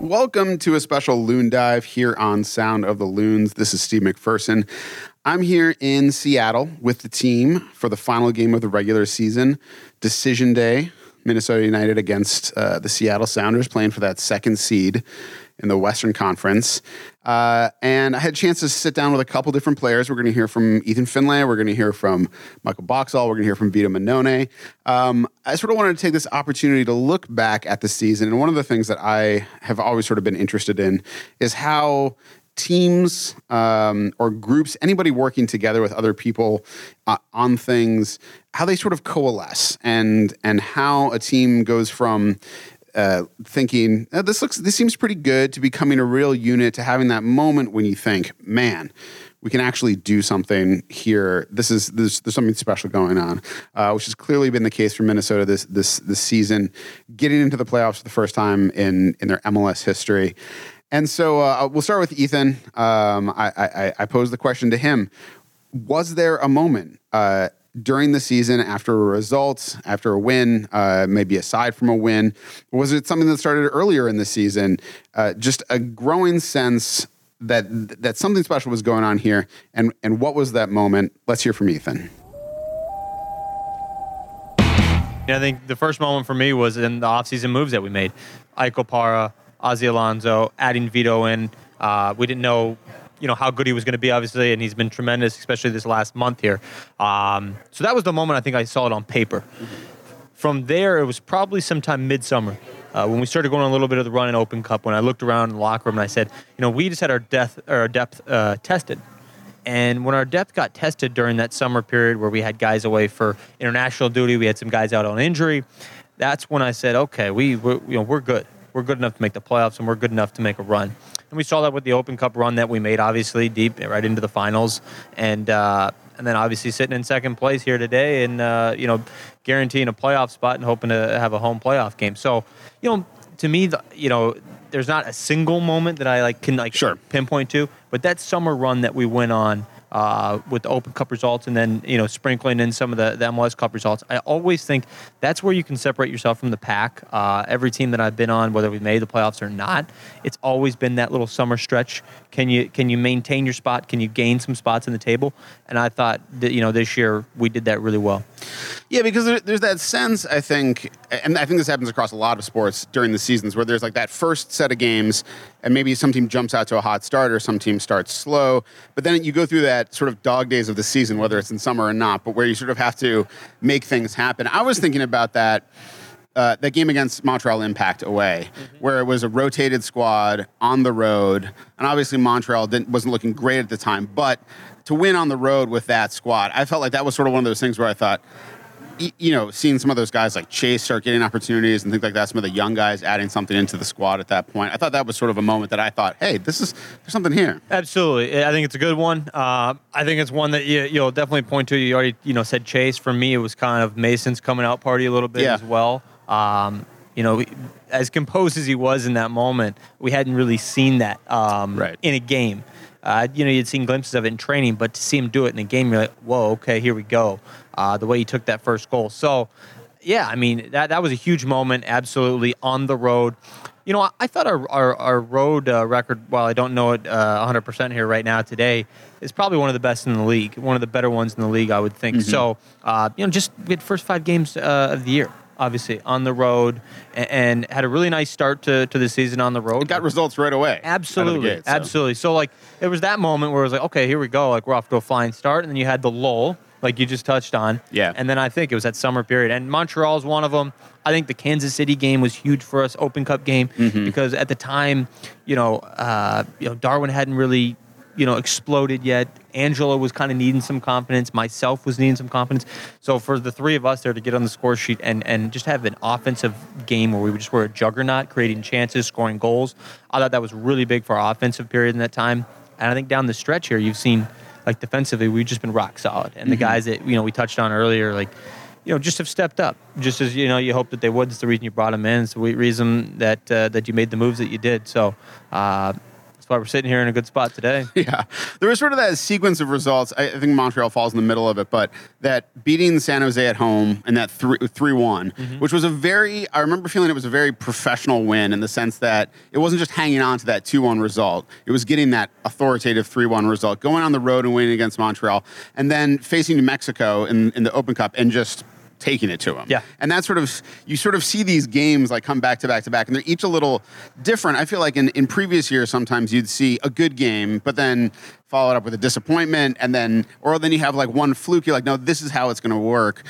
Welcome to a special Loon Dive here on Sound of the Loons. This is Steve McPherson. I'm here in Seattle with the team for the final game of the regular season, Decision Day. Minnesota United against uh, the Seattle Sounders, playing for that second seed in the Western Conference. Uh, and I had a chance to sit down with a couple different players. We're going to hear from Ethan Finlay. We're going to hear from Michael Boxall. We're going to hear from Vito Mannone. Um, I sort of wanted to take this opportunity to look back at the season. And one of the things that I have always sort of been interested in is how teams um, or groups, anybody working together with other people uh, on things, how they sort of coalesce and and how a team goes from uh, thinking oh, this looks this seems pretty good to becoming a real unit to having that moment when you think, man. We can actually do something here. This is there's, there's something special going on, uh, which has clearly been the case for Minnesota this this this season, getting into the playoffs for the first time in in their MLS history. And so uh, we'll start with Ethan. Um, I, I, I posed the question to him: Was there a moment uh, during the season after a result, after a win, uh, maybe aside from a win? Was it something that started earlier in the season? Uh, just a growing sense that that something special was going on here, and and what was that moment? Let's hear from Ethan. Yeah, I think the first moment for me was in the offseason moves that we made. Ike Opara, Ozzie Alonso, adding Vito in. Uh, we didn't know, you know, how good he was going to be, obviously, and he's been tremendous, especially this last month here. Um, so that was the moment I think I saw it on paper. From there, it was probably sometime midsummer uh, when we started going on a little bit of the run in Open Cup. When I looked around in the locker room and I said, you know, we just had our depth, our depth uh, tested. And when our depth got tested during that summer period where we had guys away for international duty, we had some guys out on injury. That's when I said, okay, we, we you know, we're good we're good enough to make the playoffs and we're good enough to make a run. And we saw that with the Open Cup run that we made, obviously deep right into the finals, and uh, and then obviously sitting in second place here today, and uh, you know, guaranteeing a playoff spot and hoping to have a home playoff game. So, you know, to me, the, you know, there's not a single moment that I like can like sure. pinpoint to, but that summer run that we went on uh, with the Open Cup results and then you know sprinkling in some of the, the MLS Cup results. I always think that's where you can separate yourself from the pack. Uh, every team that I've been on, whether we made the playoffs or not, it's always been that little summer stretch. Can you can you maintain your spot? Can you gain some spots in the table? And I thought that you know this year we did that really well. Yeah, because there, there's that sense I think, and I think this happens across a lot of sports during the seasons where there's like that first set of games, and maybe some team jumps out to a hot start or some team starts slow, but then you go through that sort of dog days of the season, whether it's in summer or not, but where you sort of have to make things happen. I was thinking about that. Uh, that game against Montreal Impact away, mm-hmm. where it was a rotated squad on the road, and obviously Montreal wasn't looking great at the time. But to win on the road with that squad, I felt like that was sort of one of those things where I thought, you know, seeing some of those guys like Chase start getting opportunities and things like that, some of the young guys adding something into the squad at that point. I thought that was sort of a moment that I thought, hey, this is there's something here. Absolutely, I think it's a good one. Uh, I think it's one that you, you'll definitely point to. You already, you know, said Chase. For me, it was kind of Mason's coming out party a little bit yeah. as well. Um, you know, as composed as he was in that moment, we hadn't really seen that um, right. in a game. Uh, you know, you'd seen glimpses of it in training, but to see him do it in a game, you're like, whoa, okay, here we go uh, the way he took that first goal. So, yeah, I mean, that, that was a huge moment, absolutely, on the road. You know, I, I thought our, our, our road uh, record, while I don't know it uh, 100% here right now today, is probably one of the best in the league, one of the better ones in the league, I would think. Mm-hmm. So, uh, you know, just we had first five games uh, of the year obviously on the road and, and, had a really nice start to, to the season on the road. It got results right away. Absolutely, gate, so. absolutely. So like it was that moment where it was like, okay, here we go. Like we're off to a flying start, and then you had the lull like you just touched on. Yeah. And then I think it was that summer period. And Montreal is one of them. I think the Kansas City game was huge for us, Open Cup game, mm-hmm. because at the time, you know, uh, you know, Darwin hadn't really, you know, exploded yet. Angelo was kind of needing some confidence. Myself was needing some confidence. So for the three of us there to get on the score sheet and, and just have an offensive game where we just were a juggernaut, creating chances, scoring goals, I thought that was really big for our offensive period in that time. And I think down the stretch here, you've seen – like defensively, we've just been rock solid. And mm-hmm. the guys that you know we touched on earlier, like you know, just have stepped up. Just as you know, you hope that they would. It's the reason you brought them in. It's the reason that uh, that you made the moves that you did. So. Uh, That's why we're sitting here in a good spot today. Yeah, there was sort of that sequence of results. I, I think Montreal falls in the middle of it, but that beating San Jose at home and that three three one, mm-hmm. which was a very I remember feeling it was a very professional win in the sense that it wasn't just hanging on to that two one result. It was getting that authoritative three one result, going on the road and winning against Montreal, and then facing New Mexico in in the Open Cup and just taking it to them. Yeah. And that sort of you sort of see these games like come back to back to back, and they're each a little different. I feel like in, in previous years, sometimes you'd see a good game, but then follow it up with a disappointment, and then or then you have like one fluke. You're like, no, this is how it's going to work.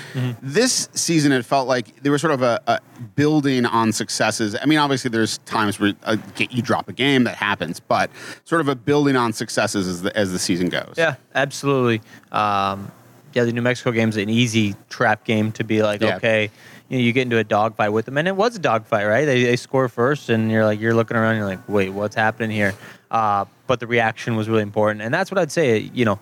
This season, it felt like there was sort of a, a building on successes. I mean, obviously, there's times where uh, you drop a game that happens, but sort of a building on successes as the as the season goes. Yeah, absolutely. Um, yeah, the New Mexico game's an easy trap game to be like, Yeah. okay, you, know, you get into a dogfight with them, and it was a dogfight, right? They, they score first, and you're like, you're looking around, you're like, wait, what's happening here? Uh, but the reaction was really important, and that's what I'd say. You know,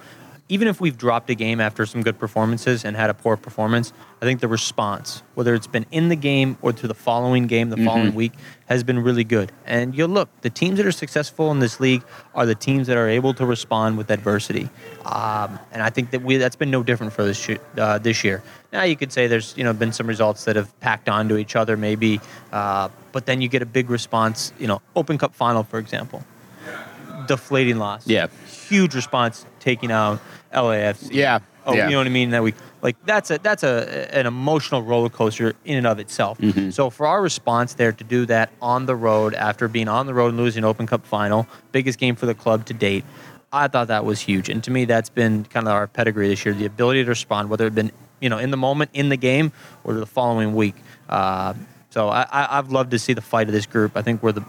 even if we've dropped a game after some good performances and had a poor performance, I think the response, whether it's been in the game or to the following game, the following week, has been really good. And you'll look, the teams that are successful in this league are the teams that are able to respond with adversity. Um, and I think that we that's been no different for this uh, this year. Now you could say there's you know been some results that have packed onto each other maybe, uh, but then you get a big response. You know, Open Cup final for example, deflating loss. Yeah. huge response taking out LAFC. Yeah. Oh, yeah. you know what I mean? That we like that's a that's a an emotional roller coaster in and of itself. Mm-hmm. So for our response there to do that on the road after being on the road and losing Open Cup final, biggest game for the club to date, I thought that was huge. And to me, that's been kind of our pedigree this year: the ability to respond, whether it been you know in the moment in the game or the following week. Uh, so I, I, I've loved to see the fight of this group. I think we're the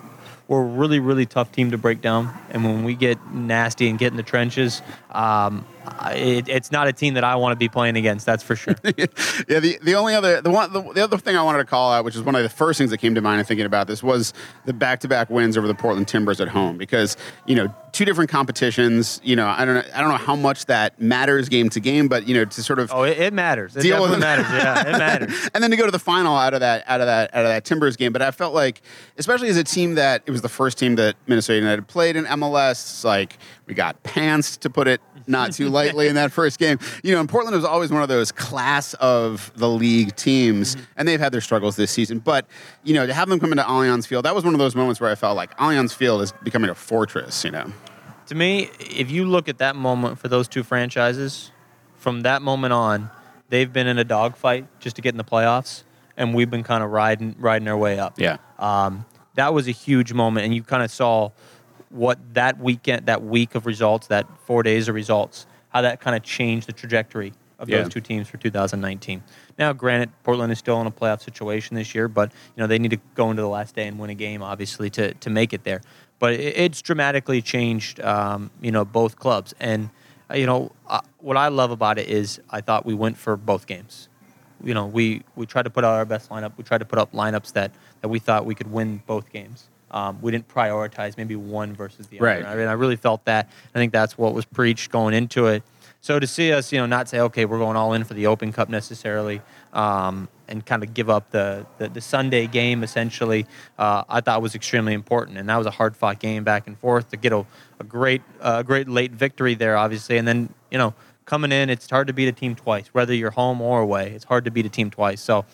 we're a really, really tough team to break down. And when we get nasty and get in the trenches, um, it, it's not a team that I want to be playing against. That's for sure. yeah, the, the only other the one the, the other thing I wanted to call out, which is one of the first things that came to mind in thinking about this, was the back to back wins over the Portland Timbers at home because you know two different competitions. You know, I don't know I don't know how much that matters game to game, but you know to sort of oh, it, it matters. It Deal with definitely it. matters. Yeah, it matters. and then to go to the final out of that out of that out of that Timbers game. But I felt like, especially as a team that it was the first team that Minnesota United played in MLS. Like we got pantsed to put it not too lightly in that first game. You know, and Portland was always one of those class of the league teams, and they've had their struggles this season. But you know, to have them come into Allianz Field, that was one of those moments where I felt like Allianz Field is becoming a fortress. You know. to me, if you look at that moment for those two franchises, from that moment on, they've been in a dogfight just to get in the playoffs, and we've been kind of riding riding our way up. Yeah. Um, that was a huge moment, and you kind of saw what that weekend, that week of results, that four days of results, how that kind of changed the trajectory of Yeah. those two teams for 2019. Now, granted, Portland is still in a playoff situation this year, but you know they need to go into the last day and win a game, obviously, to to make it there. But it, it's dramatically changed, um, you know, both clubs. And uh, you know uh, what I love about it is I thought we went for both games you know, we we tried to put out our best lineup. We tried to put up lineups that that we thought we could win both games. Um, we didn't prioritize maybe one versus the Right. other. I mean, I really felt that. I think that's what was preached going into it. So to see us, you know, not say, okay, we're going all in for the Open Cup necessarily, um, and kind of give up the, the, the Sunday game essentially, uh, I thought was extremely important. And that was a hard fought game back and forth to get a, a great uh, great late victory there, obviously. And then, you know, coming in, it's hard to beat a team twice, whether you're home or away. It's hard to beat a team twice. So,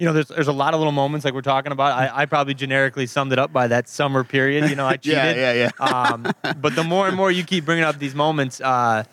you know, there's there's a lot of little moments like we're talking about. I, I probably generically summed it up by that summer period. You know, I cheated. Yeah, yeah, yeah. um, but the more and more you keep bringing up these moments, uh,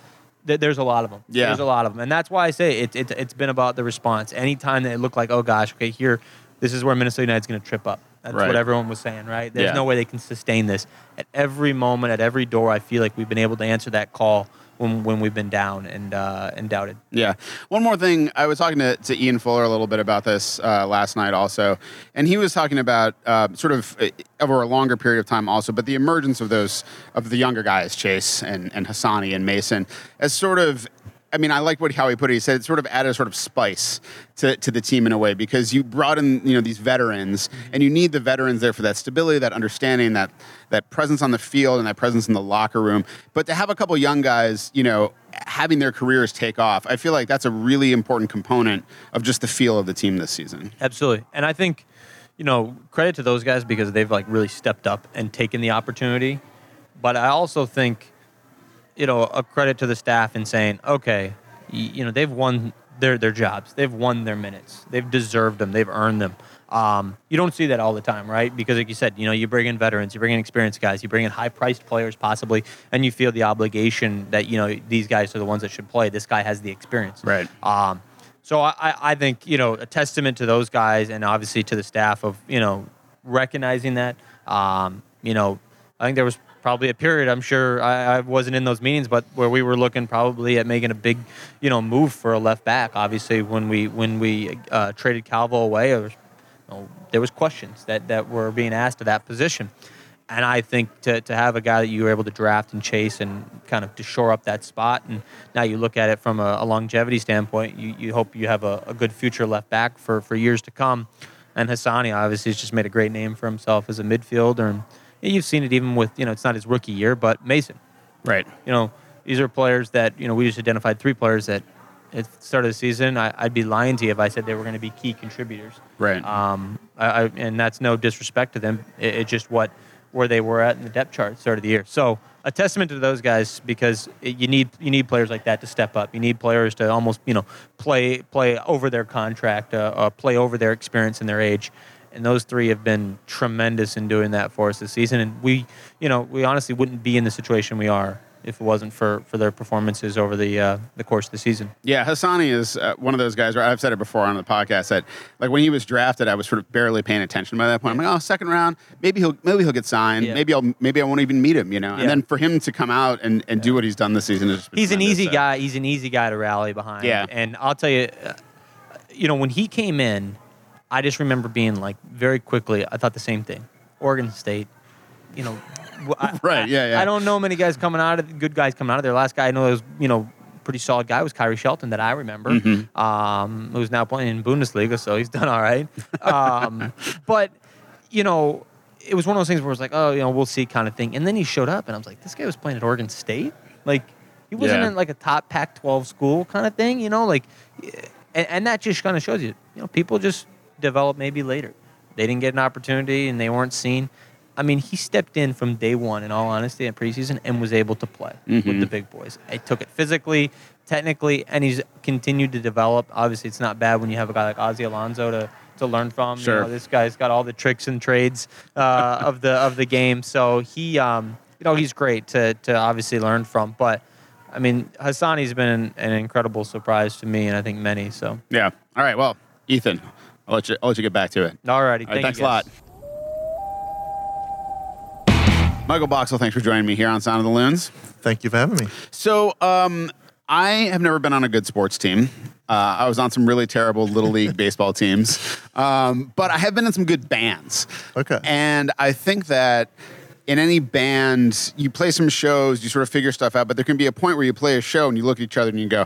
th- there's a lot of them. Yeah. There's a lot of them, and that's why I say it, it, it's been about the response. Anytime that it looked like, oh gosh, okay, here, this is where Minnesota United's going to trip up. That's Right. what everyone was saying, right? There's Yeah. no way they can sustain this. At every moment, at every door, I feel like we've been able to answer that call when, when we've been down and uh, and doubted. Yeah. One more thing. I was talking to, to Ian Fuller a little bit about this uh, last night also. And he was talking about uh, sort of uh, over a longer period of time also, but the emergence of those, of the younger guys, Chase and, and Hassani and Mason, as sort of I mean, I like what how he put it. He said it sort of added a sort of spice to, to the team in a way because you brought in you know these veterans mm-hmm. and you need the veterans there for that stability, that understanding, that that presence on the field and that presence in the locker room. But to have a couple young guys, you know, having their careers take off, I feel like that's a really important component of just the feel of the team this season. Absolutely. And I think, you know, credit to those guys because they've like really stepped up and taken the opportunity. But I also think, you know, a credit to the staff in saying, okay, you know, they've won their their jobs, they've won their minutes, they've deserved them, they've earned them. Um, you don't see that all the time, right? Because, like you said, you know, you bring in veterans, you bring in experienced guys, you bring in high-priced players, possibly, and you feel the obligation that you know these guys are the ones that should play. This guy has the experience, Right. Um, so I, I I think you know a testament to those guys and obviously to the staff of you know recognizing that. Um, you know, I think there was probably a period. I'm sure I, I wasn't in those meetings, but where we were looking probably at making a big, you know, move for a left back. Obviously, when we when we uh, traded Calvo away, there was, you know, there was questions that that were being asked of that position. And I think to, to have a guy that you were able to draft and chase and kind of to shore up that spot, and now you look at it from a, a longevity standpoint, you, you hope you have a, a good future left back for, for years to come. And Hassani obviously has just made a great name for himself as a midfielder. And you've seen it even with, you know, it's not his rookie year, but Mason. Right. You know, these are players that, you know, we just identified three players that at the start of the season, I, I'd be lying to you if I said they were going to be key contributors. Right. Um, I, I, and that's no disrespect to them. It, it's just what where they were at in the depth chart at the start of the year. So a testament to those guys because it, you need you need players like that to step up. You need players to almost you know play play over their contract, uh, uh, play over their experience and their age. And those three have been tremendous in doing that for us this season. And we, you know, we honestly wouldn't be in the situation we are if it wasn't for, for their performances over the uh, the course of the season. Yeah, Hassani is uh, one of those guys where I've said it before on the podcast that like when he was drafted, I was sort of barely paying attention by that point. I'm like, oh, second round, maybe he'll maybe he'll get signed. Yeah. Maybe I'll maybe I won't even meet him, you know. Yeah. And then for him to come out and, and do what he's done this season is He's an easy so. guy. He's an easy guy to rally behind. Yeah. And I'll tell you, uh, you know, when he came in, I just remember being like very quickly. I thought the same thing. Oregon State, you know, I- Right, yeah, yeah. I don't know many guys coming out of good guys coming out of there. Last guy I know was you know pretty solid guy was Khiry Shelton that I remember, Mm-hmm. um, who's now playing in Bundesliga, so he's done all right. Um, but you know, it was one of those things where it was like, oh, you know, we'll see kind of thing. And then he showed up, and I was like, this guy was playing at Oregon State, like. He wasn't Yeah. in like a top Pac-12 school kind of thing, you know, like, and, and that just kind of shows you, you know, people just develop maybe later. They didn't get an opportunity and they weren't seen. I mean, he stepped in from day one, in all honesty, in preseason, and was able to play with the big boys. He took it physically, technically, and he's continued to develop. Obviously, it's not bad when you have a guy like Ozzy Alonso to, to learn from. Sure. You know, this guy's got all the tricks and trades uh, of the of the game, so he, um, you know, he's great to to obviously learn from. But I mean, Hassani's been an, an incredible surprise to me, and I think many. So, Yeah. All right. Well, Ethan, I'll let you I'll let you get back to it. alrighty, All right, thank thanks you a lot. Michael Boxall, thanks for joining me here on Sound of the Loons. Thank you for having me. So, um, I have never been on a good sports team. Uh, I was on some really terrible little league baseball teams, um, but I have been in some good bands. Okay. and I think that in any band, you play some shows, you sort of figure stuff out, but there can be a point where you play a show and you look at each other and you go,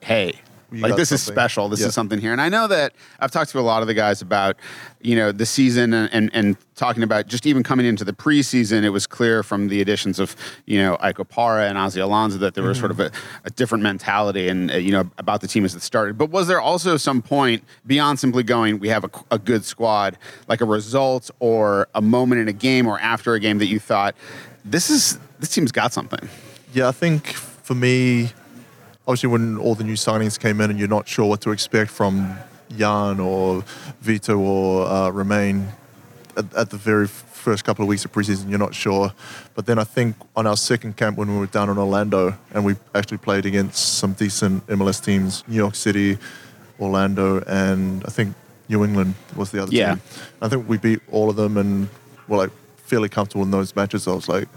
"Hey." You like this is special. This Yeah. is something here, and I know that I've talked to a lot of the guys about, you know, the season and, and and talking about just even coming into the preseason. It was clear from the additions of, you know, Ike Opara and Ozzy Alonso that there was sort of a, a different mentality and uh, you know about the team as it started. But was there also some point beyond simply going, we have a, a good squad, like a result or a moment in a game or after a game that you thought, this is this team's got something. Yeah, I think for me, obviously when all the new signings came in and you're not sure what to expect from Jan or Vito or uh, Romain at, at the very first couple of weeks of preseason, you're not sure. But then I think on our second camp when we were down in Orlando and we actually played against some decent MLS teams, New York City, Orlando, and I think New England was the other Yeah. team. I think we beat all of them and were like fairly comfortable in those matches. I was like,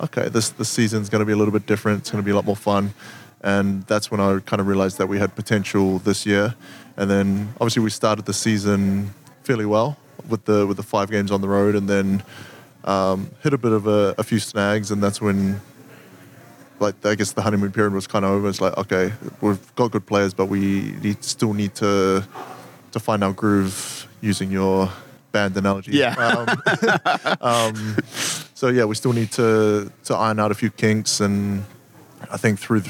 okay, this this season's going to be a little bit different. It's going to be a lot more fun, and that's when I kind of realized that we had potential this year. And then obviously we started the season fairly well with the with the five games on the road, and then um, hit a bit of a, a few snags, and that's when. Like I guess the honeymoon period was kind of over. It's like okay, we've got good players, but we need, still need to to find our groove. Using your band analogy, Yeah. Um, um, so yeah, we still need to to iron out a few kinks, and I think through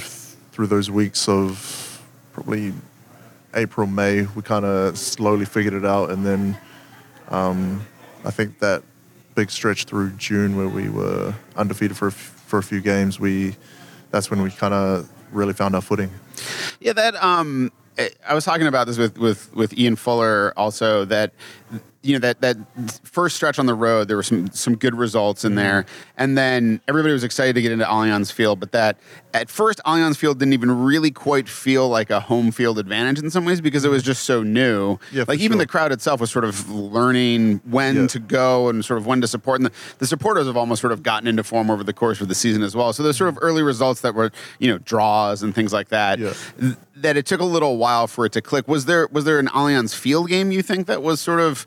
through those weeks of probably April, May, we kind of slowly figured it out, and then um, I think that big stretch through June where we were undefeated for a, f- for a few games, we that's when we kind of really found our footing. Yeah, that um, I- I was talking about this with with with Ian Fuller also that you know that that first stretch on the road there were some some good results in there, mm-hmm. and then everybody was excited to get into Allianz Field, but that at first Allianz Field didn't even really quite feel like a home field advantage in some ways because it was mm-hmm. just so new. Yeah, like even sure. the crowd itself was sort of learning when Yeah. to go and sort of when to support, and the, the supporters have almost sort of gotten into form over the course of the season as well. So there's sort of mm-hmm. early results that were you know draws and things like that Yeah. th- that it took a little while for it to click. Was there was there an Allianz Field game you think that was sort of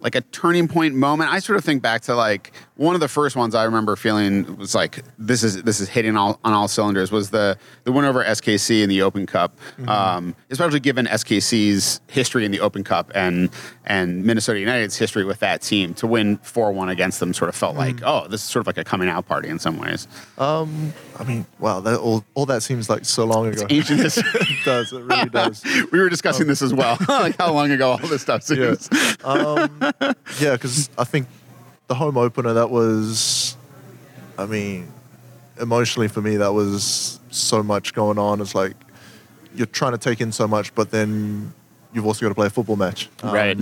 like a turning point moment? I sort of think back to like one of the first ones I remember feeling was like this is this is hitting all on all cylinders was the the win over SKC in the Open Cup, mm-hmm. um, especially given SKC's history in the Open Cup and and Minnesota United's history with that team to win four one against them sort of felt mm-hmm. like oh this is sort of like a coming out party in some ways. Um, I mean, wow, that all, all that seems like so long ago. Ancient history. it does. It really does. we were discussing um, this as well, like how long ago all this stuff seems. Yeah, because I think the home opener that was, I mean, emotionally for me that was so much going on. It's like you're trying to take in so much, but then you've also got to play a football match, Um, Right.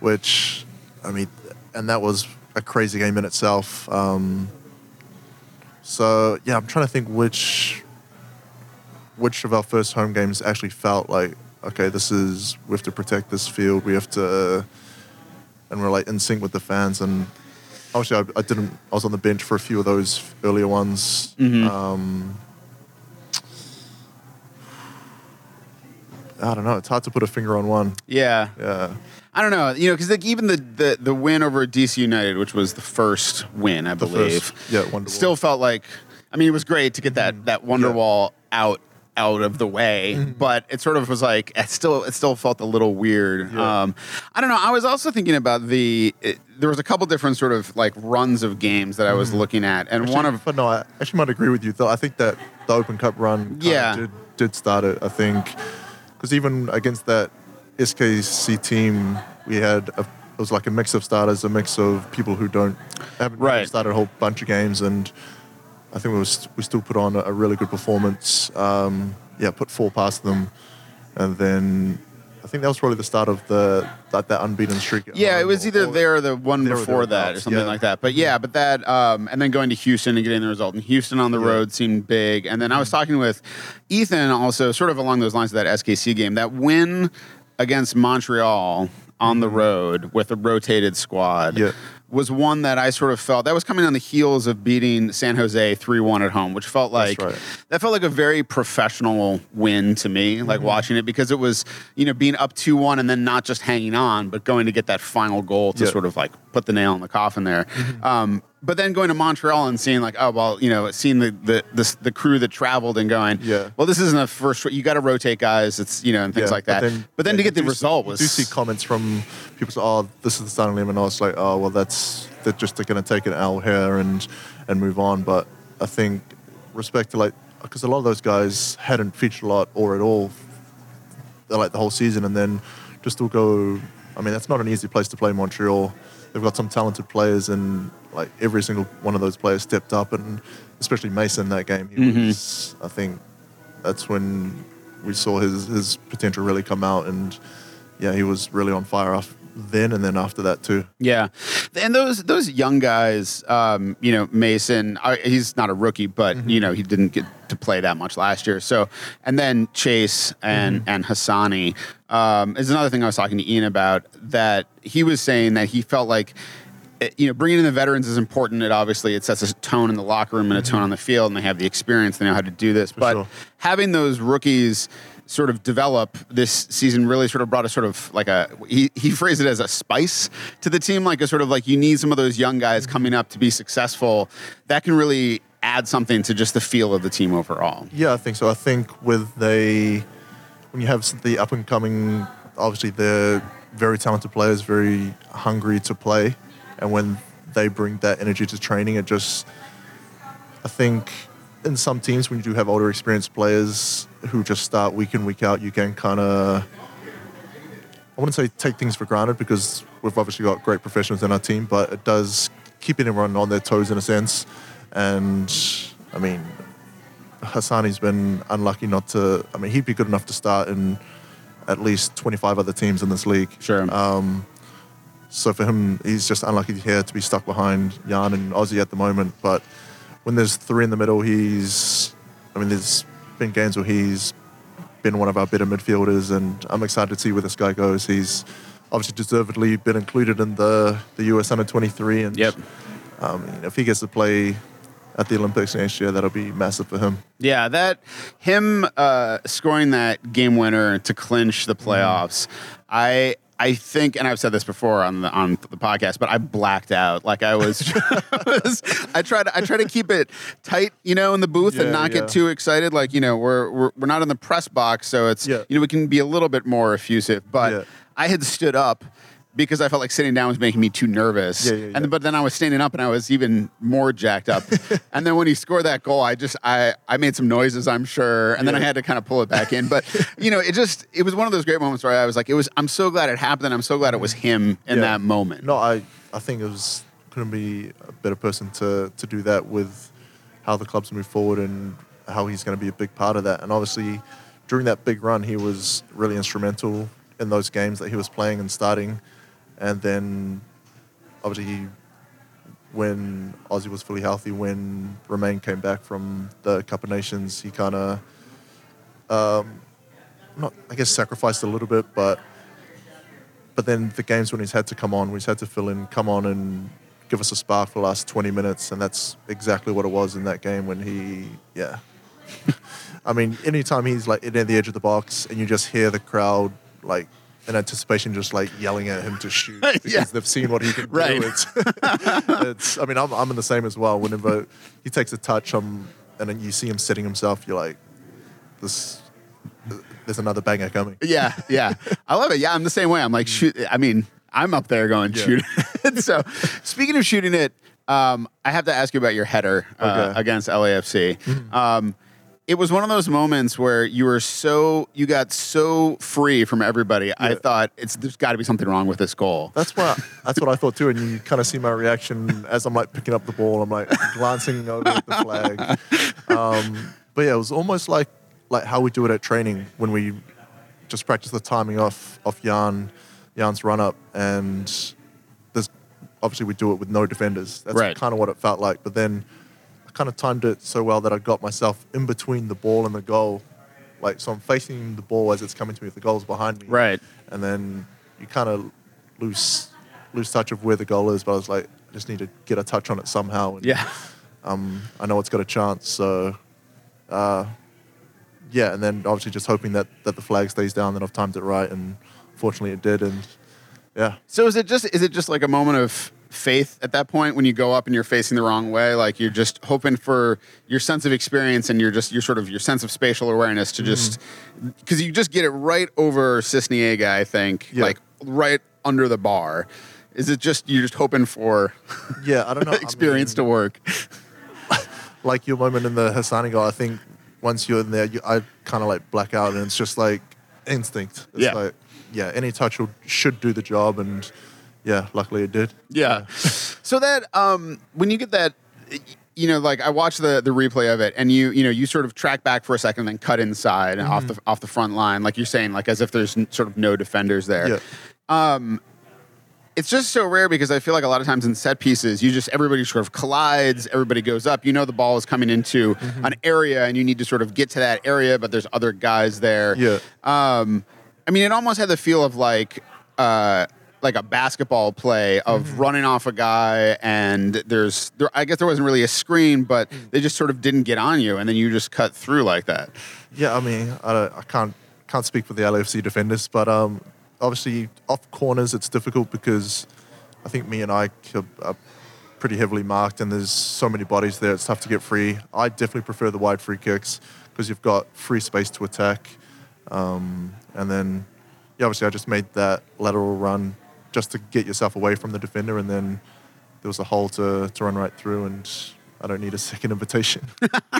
Which, I mean, and that was a crazy game in itself. Um, so yeah, I'm trying to think which which of our first home games actually felt like okay, this is we have to protect this field. We have to, and we're like in sync with the fans. And obviously, I, I didn't. I was on the bench for a few of those earlier ones. Um, I don't know. It's hard to put a finger on one. Yeah. Yeah. I don't know, you know, because like even the, the the win over DC United, which was the first win, I The believe, first- yeah, Wonderwall. still felt like. I mean, it was great to get that that Wonderwall out out of the way, Mm-hmm. but it sort of was like it still it still felt a little weird. Yeah. Um, I don't know. I was also thinking about the. It, there was a couple different sort of like runs of games that I was looking at, and one of but no, I actually might agree with you. Though I think that the Open Cup run Yeah. did, did start it. I think because even against that SKC team, we had a, it was like a mix of starters, a mix of people who don't haven't Right. started a whole bunch of games, and I think we was we still put on a, a really good performance. Um, yeah, put four past them, and then. I think that was probably the start of the that, that unbeaten streak. Yeah, it was or- either or- there or the one before that or something yeah. like that. But yeah, but that um, and then going to Houston and getting the result. And Houston on the Yeah. road seemed big. And then I was talking with Ethan also, sort of along those lines of that SKC game. That win against Montreal on the road with a rotated squad Mm-hmm. Yeah. Was one that I sort of felt that was coming on the heels of beating San Jose 3-1 at home, which felt like right. that felt like a very professional win to me, like Mm-hmm. watching it because it was, you know, being up 2 1 and then not just hanging on, but going to get that final goal to. Mm-hmm. sort of like put the nail in the coffin there. Um, but then going to Montreal and seeing like, oh well, you know, seeing the the the, the crew that traveled and going, Yeah. well, this isn't a first. You got to rotate guys. It's you know and things Yeah, like that. But then, yeah, to get the do- result you was do see comments from people say, "Oh, this is the starting eleven." I was like, "Oh, well, that's they're just going to take an L here and and move on." But I think respect to like because a lot of those guys hadn't featured a lot or at all, like the whole season, and then just to go. I mean, that's not an easy place to play Montreal. They've got some talented players, and like every single one of those players stepped up, and especially Mason that game. He Mm-hmm. was, I think, that's when we saw his his potential really come out, and yeah, he was really on fire off then and then after that too. Yeah, and those those young guys, um, you know, Mason, I, he's not a rookie, but Mm-hmm. you know, he didn't get to play that much last year. So, and then Chase and Mm-hmm. and Hassani um, is another thing I was talking to Ian about. That he was saying that he felt like. eh, You know, bringing in the veterans is important. It obviously it sets a tone in the locker room and a tone on the field, and they have the experience. They know how to do this. but sure. having those rookies sort of develop this season really sort of brought a sort of like a he, he phrased it as a spice to the team like a sort of like you need some of those young guys coming up to be successful. That can really add something to just the feel of the team overall. Yeah, I think so. I think with the when you have the up and coming, obviously they're very talented players, very hungry to play, and when they bring that energy to training, it just I think in some teams when you do have older experienced players who just start week in week out, you can kind of I wouldn't say take things for granted because we've obviously got great professionals in our team, but it does keeping everyone on their toes in a sense. And I mean, Hassani's been unlucky not to. I mean, he'd be good enough to start in at least 25 other teams in this league. Sure. Um, so for him, he's just unlucky here to be stuck behind Jan and Ozzie at the moment. But when there's three in the middle, he's. I mean, there's been games where he's been one of our better midfielders, and I'm excited to see where this guy goes. He's obviously deservedly been included in the the US Under 23, and Yep. um, if he gets to play at the Olympics next year, that'll be massive for him. Yeah, that him uh, scoring that game winner to clinch the playoffs. I I think, and I've said this before on the on the podcast, but I blacked out. Like I was, I tried I try to keep it tight, you know, in the booth and not yeah. get too excited. Like you know, we're we're, we're not in the press box, so it's Yeah. you know we can be a little bit more effusive. But Yeah. I had stood up. Because I felt like sitting down was making me too nervous, Yeah, yeah, yeah. and but then I was standing up and I was even more jacked up. and then when he scored that goal, I just I I made some noises, I'm sure, and then I had to kind of pull it back in. But you know, it just it was one of those great moments where I was like, it was. I'm so glad it happened. and I'm so glad it was him in that moment. No, I, I think it was couldn't be a better person to, to do that with how the clubs move forward and how he's going to be a big part of that. And obviously, during that big run, he was really instrumental in those games that he was playing and starting. And then, obviously, he, when Ozzie was fully healthy, when Romain came back from the Cup of Nations, he kind of, um, not I guess sacrificed a little bit, but but then the games when he's had to come on, when he's had to fill in, come on and give us a spark for the last 20 minutes, and that's exactly what it was in that game when he, yeah. I mean, anytime he's like in the edge of the box and you just hear the crowd like in anticipation, just like yelling at him to shoot because Yeah. they've seen what he can Right. do. It's, it's, I mean, I'm, I'm in the same as well. Whenever he takes a touch, um, and then you see him setting himself, you're like, this, there's another banger coming. Yeah, yeah, I love it. Yeah, I'm the same way. I'm like shoot. I mean, I'm up there going Yeah. shoot. it. so, speaking of shooting it, um, I have to ask you about your header uh, Okay. Mm-hmm. against LAFC. Um, it was one of those moments where you were so you got so free from everybody. I thought it's there's got to be something wrong with this goal. That's what that's what I thought too. And you kind of see my reaction as I'm like picking up the ball. I'm like glancing over at the flag. Um, but yeah, it was almost like like how we do it at training when we just practice the timing off off Jan Jan's run up, and there's obviously we do it with no defenders. That's Right. kind of what it felt like. But then kind of timed it so well that I got myself in between the ball and the goal. Like so, I'm facing the ball as it's coming to me. If the goal's behind me, Right. and then you kind of lose lose touch of where the goal is. But I was like, I just need to get a touch on it somehow. And, Yeah. um, I know it's got a chance. So, uh, yeah, and then obviously just hoping that that the flag stays down. Then I've timed it right, and fortunately it did. And yeah, So is it just is it just like a moment of faith at that point when you go up and you're facing the wrong way? Like you're just hoping for your sense of experience and you're just your sort of your sense of spatial awareness to just mm-hmm. because you just get it right over Sisniega, I think, Yeah. like right under the bar. Is it just you're just hoping for yeah, I don't know. I experience mean, to work? like your moment in the Hassani goal, I think once you're in there, you, I kind of like black out, and it's just like instinct. It's Yeah. like, yeah, any touch will, should do the job, and yeah, luckily it did. Yeah. so that um, when you get that, you know, like I watched the the replay of it, and you you know you sort of track back for a second, then cut inside and off the off the front line, like you're saying, like as if there's sort of no defenders there. Yeah. Um, It's just so rare because I feel like a lot of times in set pieces, you just everybody sort of collides, everybody goes up. You know the ball is coming into an area, and you need to sort of get to that area, but there's other guys there. Yeah. Um, I mean, it almost had the feel of like uh, like a basketball play of running off a guy, and there's there, I guess there wasn't really a screen, but they just sort of didn't get on you, and then you just cut through like that. Yeah, I mean, I, I can't can't speak for the LFC defenders, but um, obviously off corners it's difficult because I think me and I are, are pretty heavily marked, and there's so many bodies there. It's tough to get free. I definitely prefer the wide free kicks because you've got free space to attack, um, and then yeah, obviously I just made that lateral run just to get yourself away from the defender, and then there was a hole to, to run right through, and I don't need a second invitation.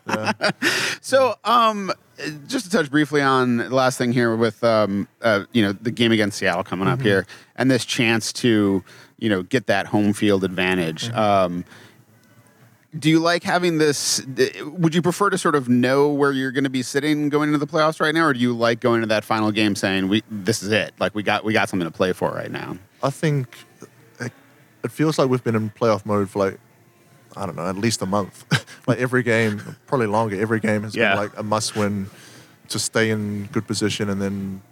yeah. So, um, just to touch briefly on the last thing here with um, uh, you know the game against Seattle coming up here, and this chance to you know get that home field advantage. Um, do you like having this? Would you prefer to sort of know where you're going to be sitting going into the playoffs right now, or do you like going to that final game saying we this is it, like we got we got something to play for right now? I think it, it feels like we've been in playoff mode for like I don't know, at least a month. like every game, probably longer. Every game has Yeah. been like a must-win to stay in good position, and then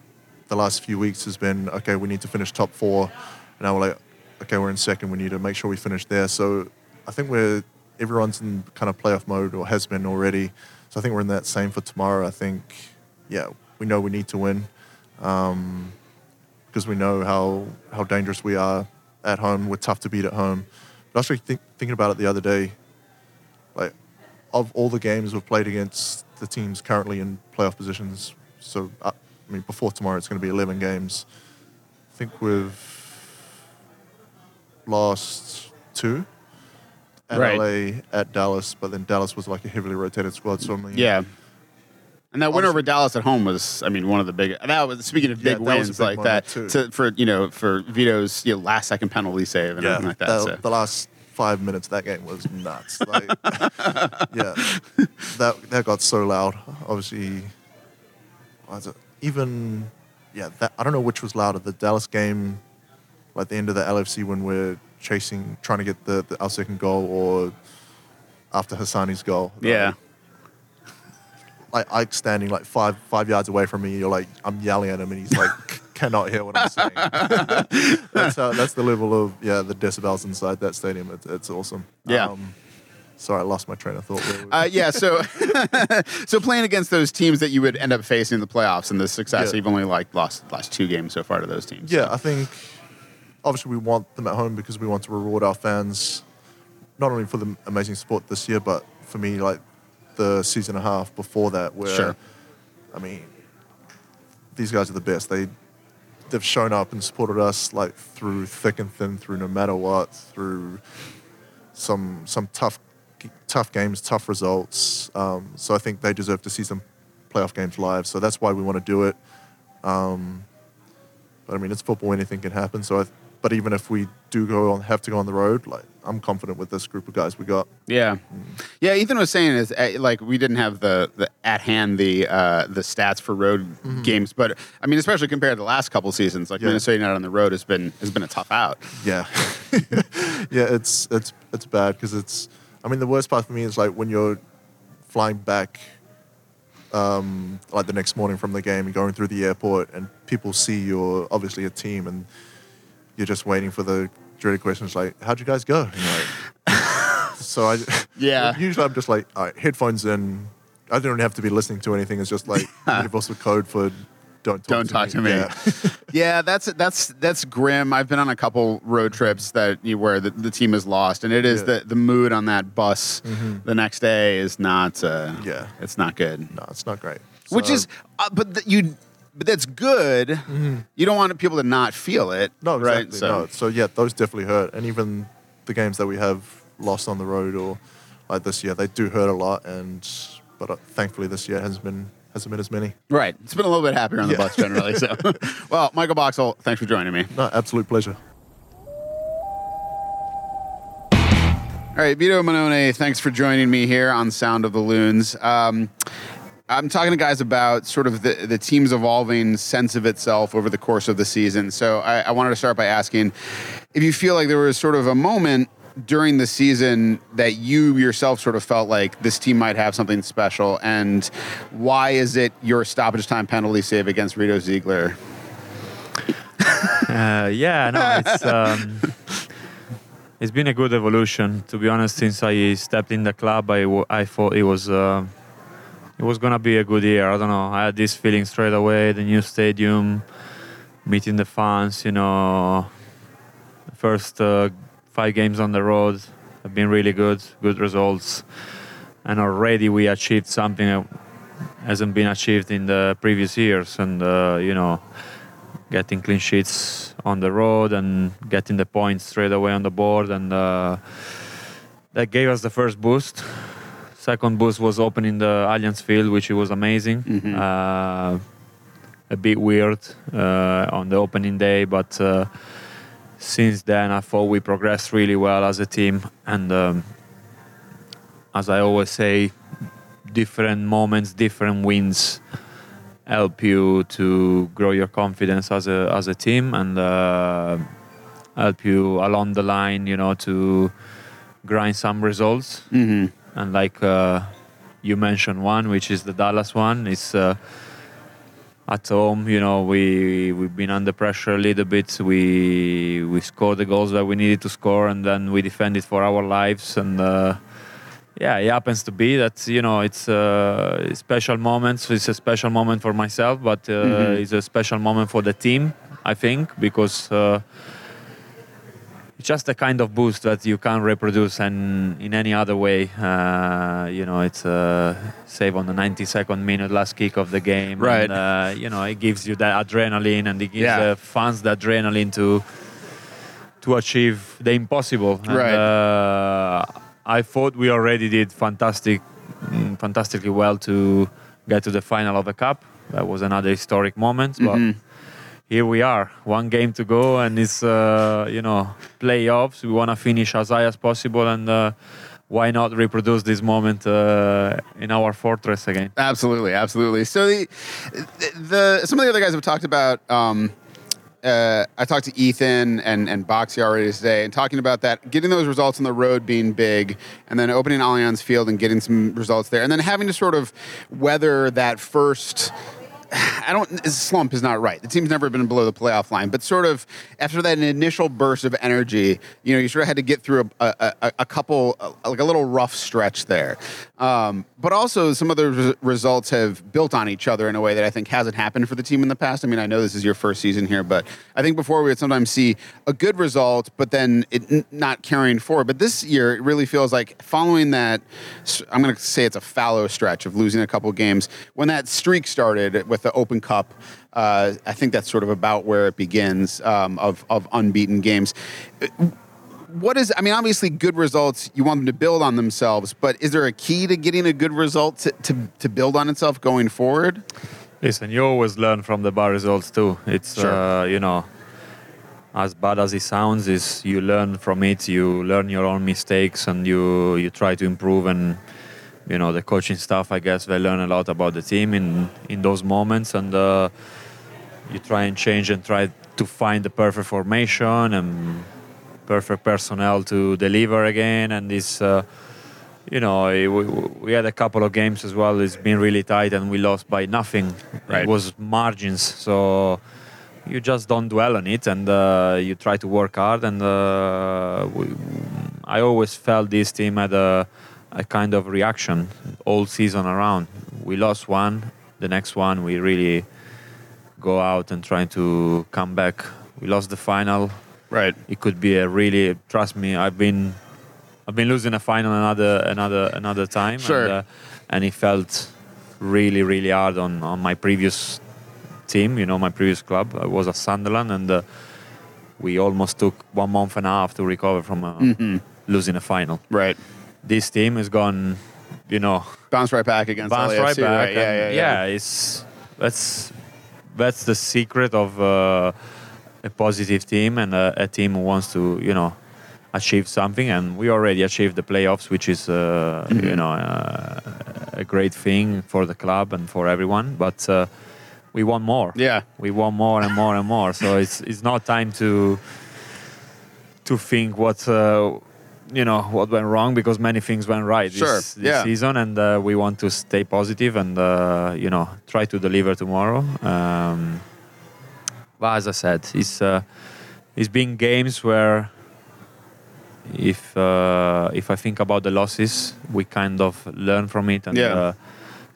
the last few weeks has been okay. We need to finish top four, and now we're like, okay, we're in second. We need to make sure we finish there. So I think we're everyone's in kind of playoff mode or has been already. So I think we're in that same for tomorrow. I think, yeah, we know we need to win because we know how, how dangerous we are at home. We're tough to beat at home. But I was actually think, thinking about it the other day. Like, of all the games we've played against the teams currently in playoff positions, so uh, I mean, before tomorrow it's going to be 11 games. I think we've lost two. At Right. LA, at Dallas, but then Dallas was like a heavily rotated squad. So I mean, Yeah. And that win over Dallas at home was, I mean, one of the big. That was speaking of big a wins big like that to, for you know for Vito's you know, last second penalty save and yeah, everything like that. the, so. the last five minutes of that game was nuts. Like, yeah, that that got so loud. Obviously, even? Yeah, that I don't know which was louder, the Dallas game, like the end of the LFC when we're chasing, trying to get the, the our second goal, or after Hassani's goal. yeah. like Ike standing like five five yards away from me. You're like, I'm yelling at him, and he's like, cannot hear what I'm saying. that's how, that's the level of yeah the decibels inside that stadium. It's, it's awesome. Yeah. sorry, I lost my train of thought. Uh, yeah, so so playing against those teams that you would end up facing in the playoffs and the success, Yeah. you've only like lost lost two games so far to those teams. yeah, I think obviously we want them at home because we want to reward our fans not only for the amazing support this year, but for me like the season and a half before that, where Sure. I mean, these guys are the best. They they've shown up and supported us like through thick and thin, through no matter what, through some some tough tough games, tough results. Um, so I think they deserve to see some playoff games live. So that's why we want to do it. Um, but I mean, it's football; anything can happen. So, I, but even if we do go on, have to go on the road, like I'm confident with this group of guys we got. Yeah, yeah. Ethan was saying is uh, like we didn't have the, the at hand the uh, the stats for road games, but I mean, especially compared to the last couple seasons, like Yeah. Minnesota United on the road has been has been a tough out. Yeah, yeah, it's it's it's bad because it's. I mean, the worst part for me is like when you're flying back, um, like the next morning from the game and going through the airport, and people see you're obviously a team, and you're just waiting for the dreaded questions like, "How'd you guys go?" Like, so I, Yeah. Usually I'm just like, all right, headphones in. I don't have to be listening to anything. It's just like universal code for don't talk Don't to talk me. to me. Yeah. Yeah, that's that's that's grim. I've been on a couple road trips that you, where the, the team is lost, and it is Yeah. Mm-hmm. the the mood on that bus the next day is not. Uh, Yeah. it's not good. no, it's not great. Which is, uh, but th- you, but that's good. You don't want people to not feel it. No, exactly. right? So, No. So yeah, those definitely hurt, and even the games that we have lost on the road or like this year, they do hurt a lot. And but uh, thankfully this year hasn't been hasn't been as many. right. It's been a little bit happier on the Yeah. bus generally. So, well, Michael Boxall, thanks for joining me. No, absolute pleasure. All right, Vito Mannone, thanks for joining me here on Sound of the Loons. Um, I'm talking to guys about sort of the, the team's evolving sense of itself over the course of the season. So I, I wanted to start by asking if you feel like there was sort of a moment during the season that you yourself sort of felt like this team might have something special, and why is it your stoppage time penalty save against Reto Ziegler? Uh, yeah, no, it's um, it's been a good evolution. To be honest, since I stepped in the club, I, I thought it was uh, it was gonna be a good year. I don't know. I had this feeling straight away. The new stadium, meeting the fans. You know, first uh, five games on the road have been really good. Good results, and already we achieved something that hasn't been achieved in the previous years. And uh, you know getting clean sheets on the road and getting the points straight away on the board and uh, that gave us the first boost. Second boost was opening the Allianz Field, which was amazing. Uh, a bit weird uh, on the opening day, but uh, since then I thought we progressed really well as a team. And um, as I always say, different moments, different wins help you to grow your confidence as a as a team and uh, help you along the line, you know, to grind some results. Mm-hmm. And like uh, you mentioned one, which is the Dallas one, It's uh, at home. You know, we we've been under pressure a little bit. We we scored the goals that we needed to score, and then we defended for our lives. And uh, yeah, it happens to be that you know it's uh, special moments. It's a special moment for myself, but uh, Mhm. it's a special moment for the team. I think because. Uh, it's just a kind of boost that you can't reproduce and in any other way. Uh, you know, it's uh, save on the 92nd minute last kick of the game. Right. And, uh, you know, it gives you that adrenaline and it gives Yeah. the fans the adrenaline to to achieve the impossible. And, Right. uh, I thought we already did fantastic, mm, fantastically well to get to the final of the cup. That was another historic moment, but Mhm. Here we are, one game to go, and it's uh, you know playoffs. We want to finish as high as possible, and uh, why not reproduce this moment uh, in our fortress again? Absolutely, absolutely. So the, the some of the other guys have talked about. Um, uh, I talked to Ethan and and Boxy already today, and talking about that, getting those results on the road being big, and then opening Allianz Field and getting some results there, and then having to sort of weather that first. I don't. Slump is not right. The team's never been below the playoff line, but sort of after that initial burst of energy, you know, you sort of had to get through a, a, a, couple, like a little rough stretch there. Um, but also, some of the res- results have built on each other in a way that I think hasn't happened for the team in the past. I mean, I know this is your first season here, but I think before we would sometimes see a good result, but then it n- not carrying forward. But this year, it really feels like following that. I'm going to say it's a fallow stretch of losing a couple games. When that streak started with the Open Cup, uh, I think that's sort of about where it begins um, of of unbeaten games what is i mean obviously good results you want them to build on themselves but is there a key to getting a good result to, to, to build on itself going forward Listen, you always learn from the bad results too. It's Sure. uh, you know, as bad as it sounds, is you learn from it. You learn your own mistakes and you you try to improve. And you know, the coaching staff, I guess, they learn a lot about the team in in those moments, and uh, you try and change and try to find the perfect formation and perfect personnel to deliver again. And this. Uh, you know, eh, we, we had a couple of games as well. It's been really tight, and we lost by nothing. Right. It was margins, so you just don't dwell on it, and uh, you try to work hard. And uh, we, I always felt this team had a, a kind of reaction all season around. We lost one, the next one we really go out and try to come back. We lost the final, right it could be a really trust me i've been i've been losing a final another another another time Sure. and, uh, and it felt really really hard on on my previous team you know my previous club i was at sunderland and uh, we almost took one month and a half to recover from uh, Mm-hmm. losing a final right this team has gone you know bounce right back against bounce right back. right? yeah, and yeah, yeah. it's that's that's the secret of uh, a positive team and a, a team who wants to you know achieve something. And we already achieved the playoffs, which is uh, Mm-hmm. you know uh, a great thing for the club and for everyone. But uh, we want more. Yeah. we want more and more and more. So it's it's not time to to think what. Uh, you know what went wrong because many things went right Sure, this, this yeah. season, and uh, we want to stay positive and uh, you know try to deliver tomorrow. Um, but as I said, it's uh, it's been games where if uh, if I think about the losses, we kind of learn from it and Yeah.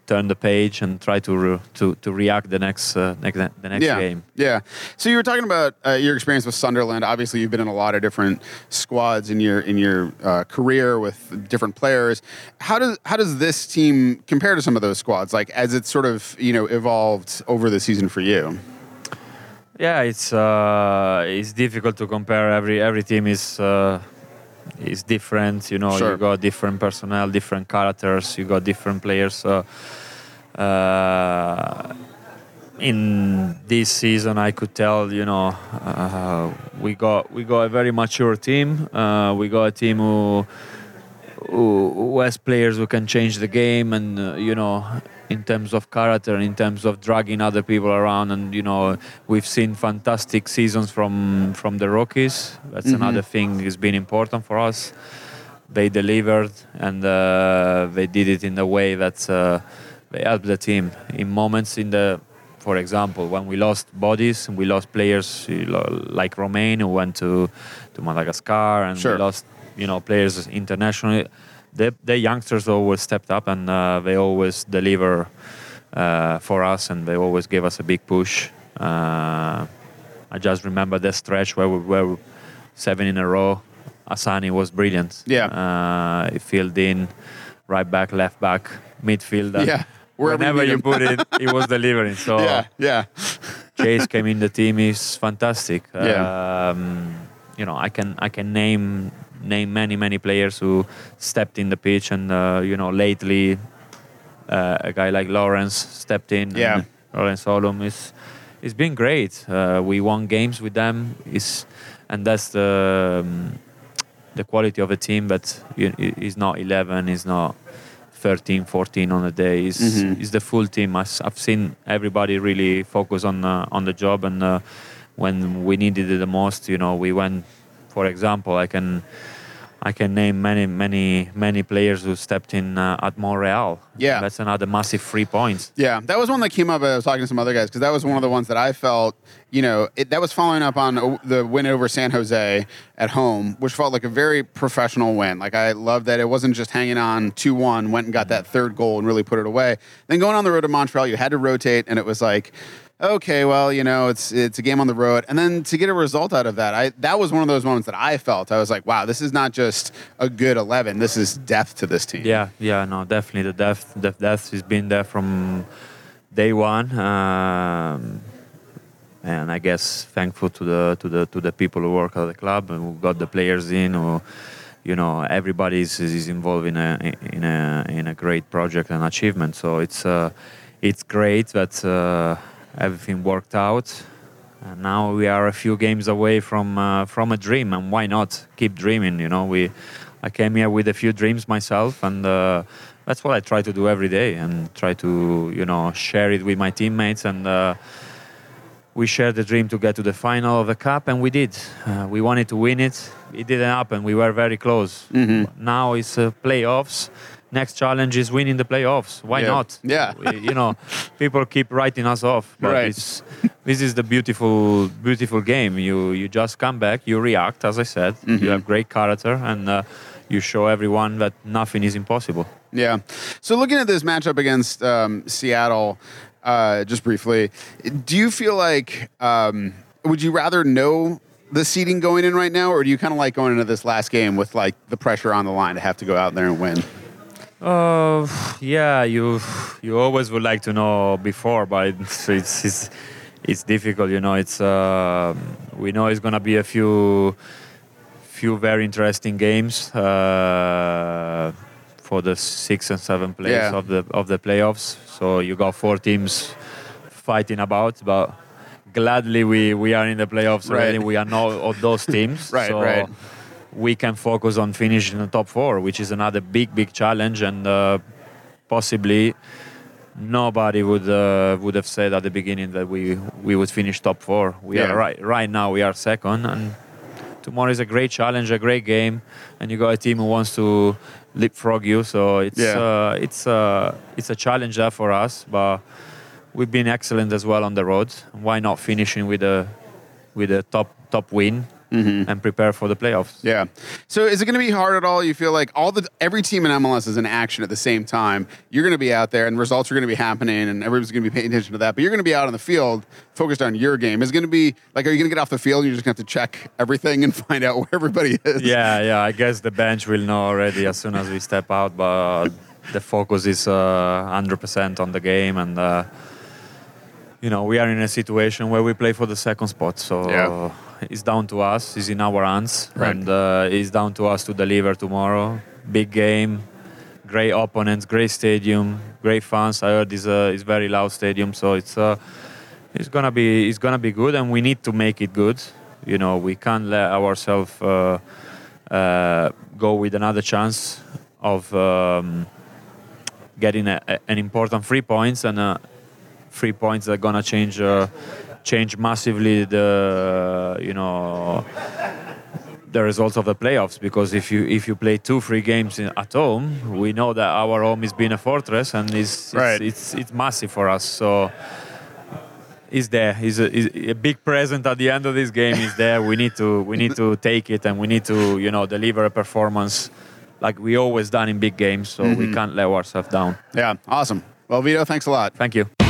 Turn the page and try to re- to to react the next uh, next the next yeah, game. yeah. So you were talking about uh, your experience with Sunderland. Obviously, you've been in a lot of different squads in your in your uh, career with different players. How does how does this team compare to some of those squads? Like as it's sort of you know evolved over the season for you. Yeah, it's uh, it's difficult to compare. Every every team is uh, is different. You know, Sure. you got different personnel, different characters. You got different players. So, uh, in this season, I could tell, you know, uh, we got we got a very mature team. Uh, we got a team who, who who has players who can change the game, and uh, you know, in terms of character, in terms of dragging other people around, and you know, we've seen fantastic seasons from from the Rockies. That's another thing has been important for us. They delivered, and uh, they did it in a way that uh, they helped the team in moments in the for example, when we lost bodies, we lost players like Romain who went to, to Madagascar, and Sure. we lost you know players internationally. The, the youngsters always stepped up and uh, they always deliver uh, for us, and they always give us a big push. Uh, I just remember the stretch where we were seven in a row. Asani was brilliant. Yeah. uh, he filled in, right back, left back, midfielder. Yeah. Wherever Whenever need you put it, he was delivering. So Yeah, yeah. Chase came in the team is fantastic. Yeah. Um, you know, I can I can name name many many players who stepped in the pitch, and uh, you know, lately uh, a guy like Lawrence stepped in. Yeah. Lawrence Olum is it's been great. Uh, we won games with them. Is and that's the um, the quality of a team. But is not 11. Is not 13, 14 on a day. Is Mhm. is the full team. I've seen everybody really focus on uh, on the job, and uh, when we needed it the most, you know, we went. For example, I can I can name many many many players who stepped in uh, at Montreal. Yeah. that's another massive three points. Yeah, that was one that came up. I was talking to some other guys because that was one of the ones that I felt, you know, it, that was following up on the win over San Jose at home, which felt like a very professional win. Like I love that it wasn't just hanging on two one, went and got that third goal and really put it away. Then going on the road to Montreal, you had to rotate, and it was like. Okay, well, you know, it's it's a game on the road, and then to get a result out of that, I that was one of those moments that I felt. I was like, wow, this is not just a good eleven. This is depth to this team. Yeah, yeah, no, definitely the depth, the depth has been there from day one, um, and I guess thankful to the to the to the people who work at the club and who got the players in, or. you know everybody is, is involved in a in a in a great project and achievement. So it's uh, it's great that uh, everything worked out. And now we are a few games away from uh, from a dream, and why not keep dreaming? You know, we I came here with a few dreams myself, and uh, that's what I try to do every day, and try to you know share it with my teammates. And uh, we shared the dream to get to the final of the cup, and we did. Uh, we wanted to win it. It didn't happen. We were very close. Now it's uh, playoffs. Next challenge is winning the playoffs. Why Yeah. not? Yeah. We- you know, people keep writing us off, but Right. it's this is the beautiful, beautiful game. You you just come back, you react, as I said. Mm-hmm. You have great character, and uh, you show everyone that nothing is impossible. Yeah. So looking at this matchup against um, Seattle, uh, just briefly, do you feel like um, would you rather know the seeding going in right now, or do you kind of like going into this last game with like the pressure on the line to have to go out there and win? Uh, yeah, you you always would like to know before, but it's it's it's, it's difficult. You know, it's uh, we know it's gonna be a few few very interesting games uh, for the six and seven place Yeah. of the of the playoffs. So you got four teams fighting about, but gladly we we are in the playoffs Right. already. We are not of those teams. Right, so right. We can focus on finishing the top four, which is another big, big challenge, and uh, possibly nobody would uh, would have said at the beginning that we we would finish top four. We Yeah. are right right now. We are second, and tomorrow is a great challenge, a great game, and you got a team who wants to leapfrog you. So it's Yeah. uh, it's uh, it's a challenge there for us, but we've been excellent as well on the road. Why not finishing with a with a top top win and prepare for the playoffs? Yeah. So is it going to be hard at all? You feel like all the every team in MLS is in action at the same time. You're going to be out there, and results are going to be happening, and everybody's going to be paying attention to that. But you're going to be out on the field, focused on your game. Is it going to be like, are you going to get off the field? And you're just going to have to check everything and find out where everybody is. yeah, yeah. I guess the bench will know already as soon as we step out, but the focus is uh, 100% on the game, and uh, you know we are in a situation where we play for the second spot. So Yeah. It's down to us. It's in our hands, Right. and uh, it's down to us to deliver tomorrow. Big game, great opponents, great stadium, great fans. I heard it's a it's very loud stadium, so it's uh, it's gonna be it's gonna be good, and we need to make it good. You know, we can't let ourselves uh, uh, go with another chance of um, getting a, a- an important three points and uh, three points that are gonna change uh, change massively the you know the results of the playoffs because if you if you play two three games in, at home we know that our home is being a fortress and it's it's, Right. it's, it's massive for us so is there is a, is a big present at the end of this game is there we need to we need to take it and we need to you know deliver a performance like we always done in big games so we mm-hmm. can't let ourselves down Yeah, awesome. Well, Vito, thanks a lot. thank you